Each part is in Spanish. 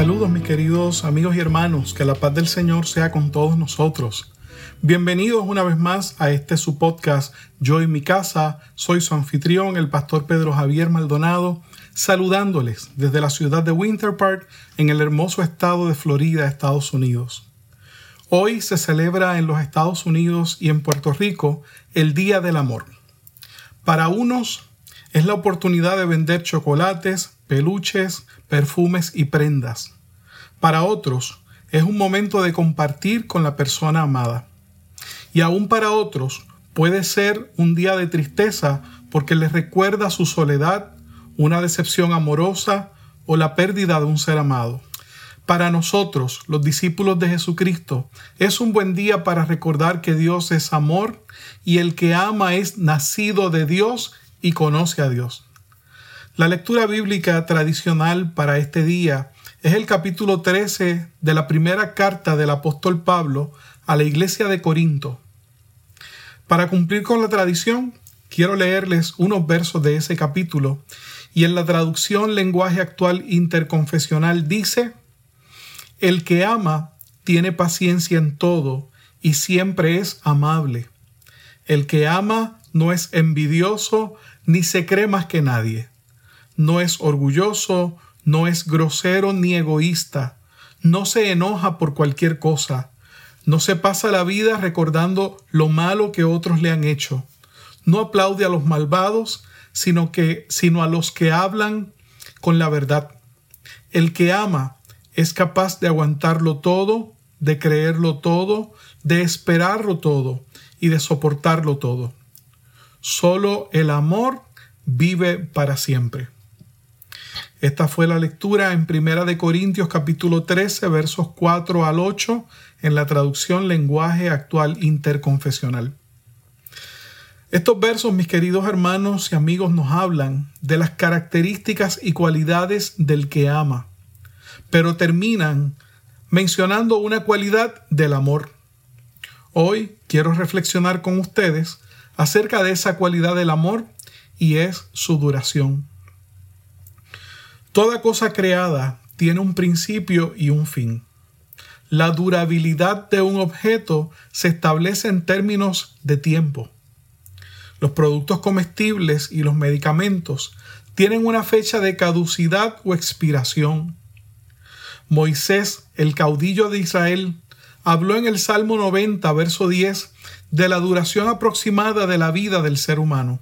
Saludos mis queridos amigos y hermanos, que la paz del Señor sea con todos nosotros. Bienvenidos una vez más a este su podcast Yo y mi casa. Soy su anfitrión, el pastor Pedro Javier Maldonado, saludándoles desde la ciudad de Winter Park en el hermoso estado de Florida, Estados Unidos. Hoy se celebra en los Estados Unidos y en Puerto Rico el Día del Amor. Para unos es la oportunidad de vender chocolates, peluches, perfumes y prendas. Para otros, es un momento de compartir con la persona amada. Y aún para otros, puede ser un día de tristeza porque les recuerda su soledad, una decepción amorosa o la pérdida de un ser amado. Para nosotros, los discípulos de Jesucristo, es un buen día para recordar que Dios es amor y el que ama es nacido de Dios y conoce a Dios. La lectura bíblica tradicional para este día es el capítulo 13 de la primera carta del apóstol Pablo a la iglesia de Corinto. Para cumplir con la tradición, quiero leerles unos versos de ese capítulo y en la traducción lenguaje actual interconfesional dice, El que ama tiene paciencia en todo y siempre es amable. El que ama no es envidioso ni se cree más que nadie no es orgulloso, no es grosero ni egoísta, no se enoja por cualquier cosa, no se pasa la vida recordando lo malo que otros le han hecho, no aplaude a los malvados, sino que sino a los que hablan con la verdad. El que ama es capaz de aguantarlo todo, de creerlo todo, de esperarlo todo y de soportarlo todo. Solo el amor vive para siempre. Esta fue la lectura en Primera de Corintios capítulo 13 versos 4 al 8 en la traducción lenguaje actual interconfesional. Estos versos, mis queridos hermanos y amigos, nos hablan de las características y cualidades del que ama, pero terminan mencionando una cualidad del amor. Hoy quiero reflexionar con ustedes acerca de esa cualidad del amor y es su duración. Toda cosa creada tiene un principio y un fin. La durabilidad de un objeto se establece en términos de tiempo. Los productos comestibles y los medicamentos tienen una fecha de caducidad o expiración. Moisés, el caudillo de Israel, habló en el Salmo 90, verso 10, de la duración aproximada de la vida del ser humano,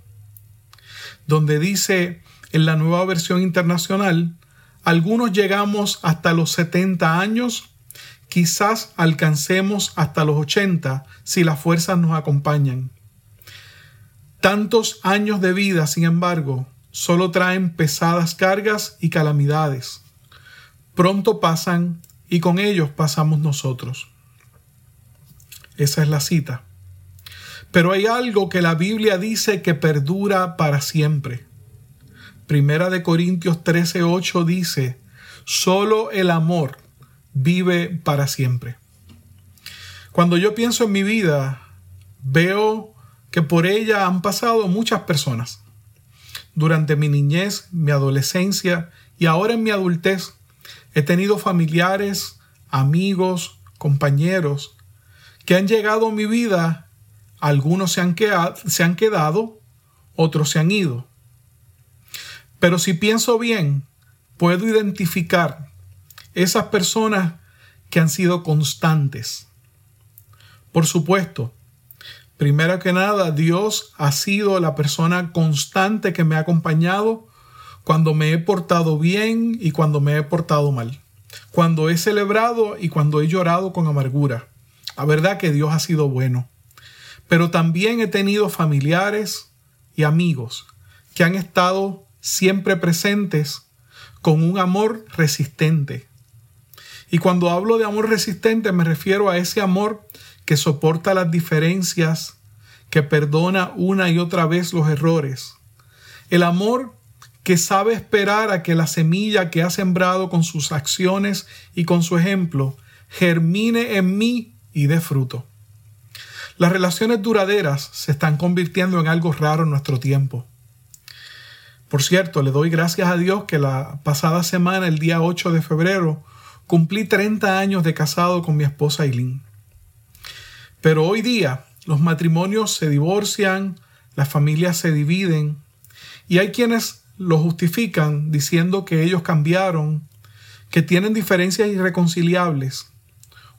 donde dice, en la nueva versión internacional, algunos llegamos hasta los 70 años, quizás alcancemos hasta los 80 si las fuerzas nos acompañan. Tantos años de vida, sin embargo, solo traen pesadas cargas y calamidades. Pronto pasan y con ellos pasamos nosotros. Esa es la cita. Pero hay algo que la Biblia dice que perdura para siempre. Primera de Corintios 13:8 dice, solo el amor vive para siempre. Cuando yo pienso en mi vida, veo que por ella han pasado muchas personas. Durante mi niñez, mi adolescencia y ahora en mi adultez, he tenido familiares, amigos, compañeros que han llegado a mi vida. Algunos se han, quedado, se han quedado, otros se han ido. Pero si pienso bien, puedo identificar esas personas que han sido constantes. Por supuesto, primero que nada, Dios ha sido la persona constante que me ha acompañado cuando me he portado bien y cuando me he portado mal, cuando he celebrado y cuando he llorado con amargura. La verdad que Dios ha sido bueno. Pero también he tenido familiares y amigos que han estado siempre presentes con un amor resistente. Y cuando hablo de amor resistente me refiero a ese amor que soporta las diferencias, que perdona una y otra vez los errores. El amor que sabe esperar a que la semilla que ha sembrado con sus acciones y con su ejemplo germine en mí y dé fruto. Las relaciones duraderas se están convirtiendo en algo raro en nuestro tiempo. Por cierto, le doy gracias a Dios que la pasada semana, el día 8 de febrero, cumplí 30 años de casado con mi esposa Eileen. Pero hoy día los matrimonios se divorcian, las familias se dividen y hay quienes lo justifican diciendo que ellos cambiaron, que tienen diferencias irreconciliables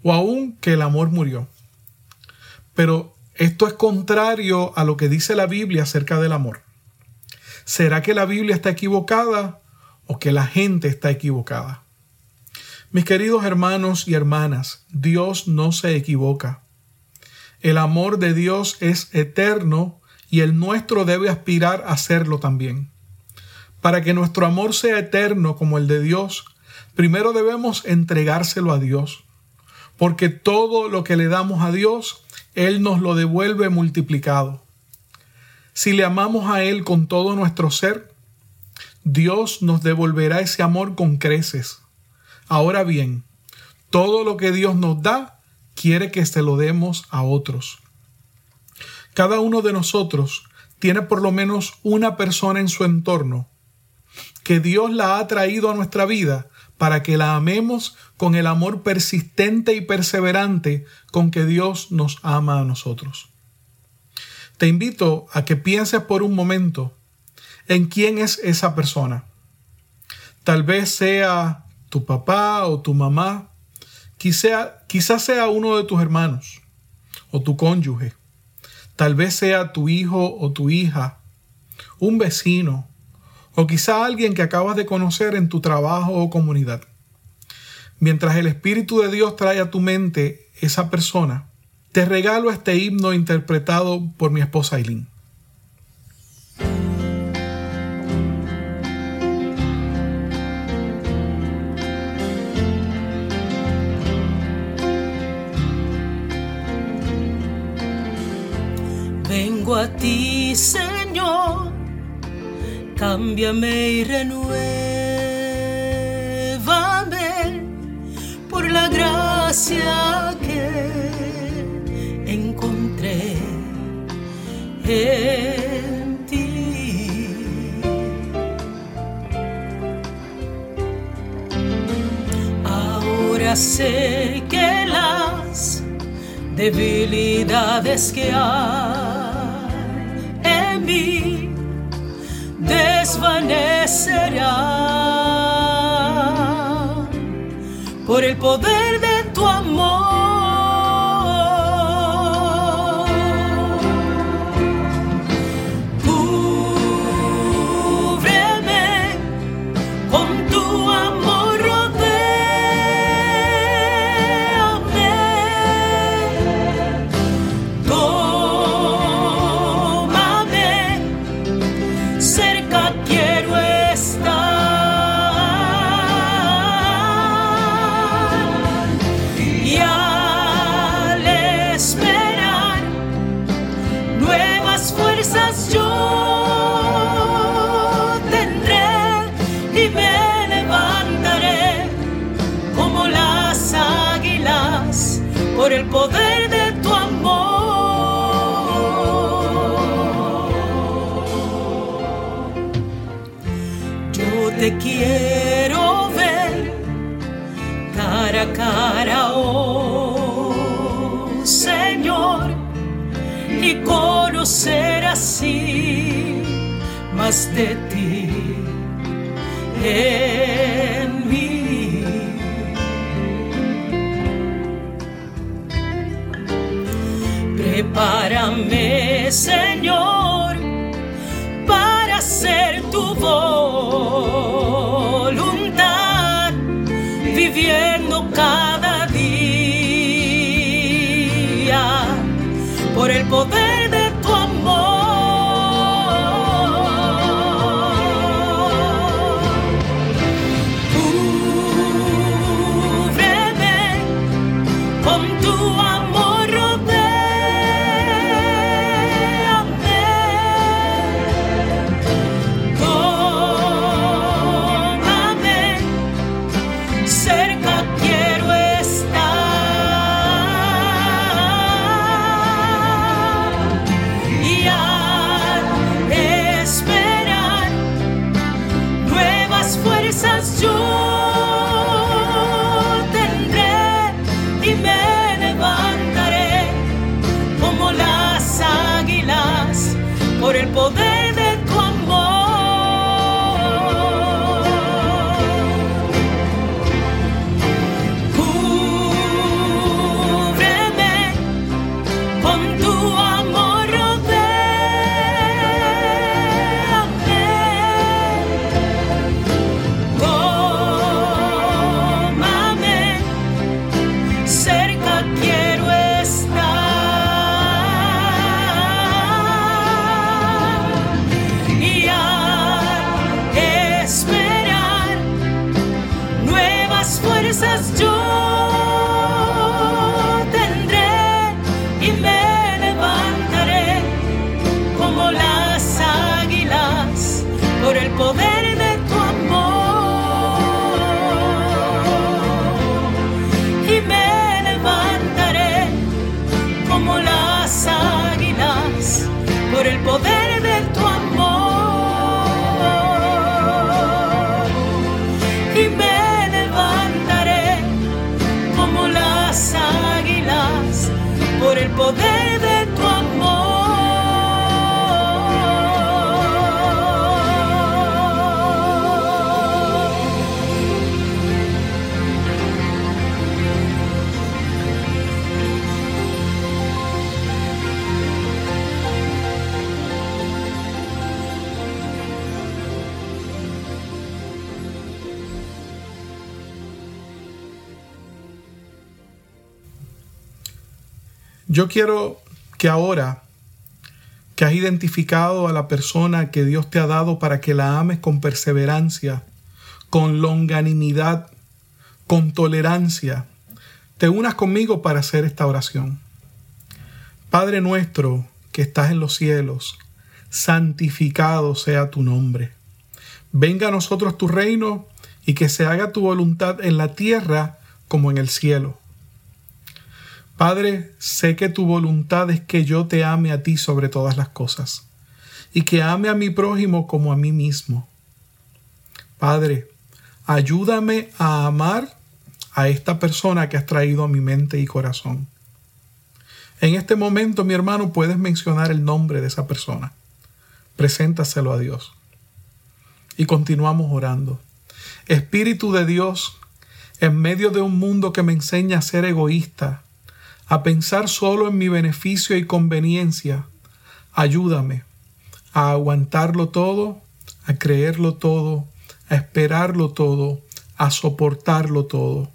o aún que el amor murió. Pero esto es contrario a lo que dice la Biblia acerca del amor. ¿Será que la Biblia está equivocada o que la gente está equivocada? Mis queridos hermanos y hermanas, Dios no se equivoca. El amor de Dios es eterno y el nuestro debe aspirar a serlo también. Para que nuestro amor sea eterno como el de Dios, primero debemos entregárselo a Dios, porque todo lo que le damos a Dios, Él nos lo devuelve multiplicado. Si le amamos a Él con todo nuestro ser, Dios nos devolverá ese amor con creces. Ahora bien, todo lo que Dios nos da, quiere que se lo demos a otros. Cada uno de nosotros tiene por lo menos una persona en su entorno que Dios la ha traído a nuestra vida para que la amemos con el amor persistente y perseverante con que Dios nos ama a nosotros. Te invito a que pienses por un momento en quién es esa persona. Tal vez sea tu papá o tu mamá, quizás sea uno de tus hermanos o tu cónyuge, tal vez sea tu hijo o tu hija, un vecino o quizá alguien que acabas de conocer en tu trabajo o comunidad. Mientras el Espíritu de Dios trae a tu mente esa persona, te regalo este himno interpretado por mi esposa Aileen. a ti, Señor, cámbiame y renuévame por la gracia en. Ahora sé que las debilidades que hay desvanecerá por el poder de tu amor. El poder de tu amor. Yo te quiero ver cara a cara, oh Señor, y conocer así más de ti. Prepárame, Señor, para hacer tu voluntad, viviendo cada día por el poder de poder como las águilas por el poder Yo quiero que ahora que has identificado a la persona que Dios te ha dado para que la ames con perseverancia, con longanimidad, con tolerancia, te unas conmigo para hacer esta oración. Padre nuestro que estás en los cielos, santificado sea tu nombre. Venga a nosotros tu reino y que se haga tu voluntad en la tierra como en el cielo. Padre, sé que tu voluntad es que yo te ame a ti sobre todas las cosas y que ame a mi prójimo como a mí mismo. Padre, ayúdame a amar a esta persona que has traído a mi mente y corazón. En este momento, mi hermano, puedes mencionar el nombre de esa persona. Preséntaselo a Dios. Y continuamos orando. Espíritu de Dios, en medio de un mundo que me enseña a ser egoísta, a pensar solo en mi beneficio y conveniencia. Ayúdame a aguantarlo todo, a creerlo todo, a esperarlo todo, a soportarlo todo.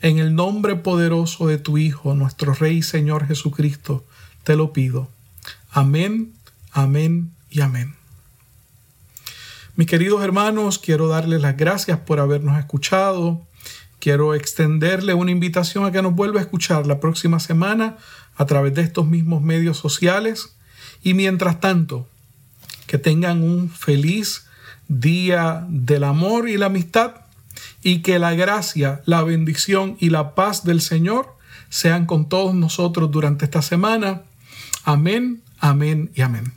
En el nombre poderoso de tu Hijo, nuestro Rey y Señor Jesucristo, te lo pido. Amén, amén y amén. Mis queridos hermanos, quiero darles las gracias por habernos escuchado. Quiero extenderle una invitación a que nos vuelva a escuchar la próxima semana a través de estos mismos medios sociales. Y mientras tanto, que tengan un feliz día del amor y la amistad y que la gracia, la bendición y la paz del Señor sean con todos nosotros durante esta semana. Amén, amén y amén.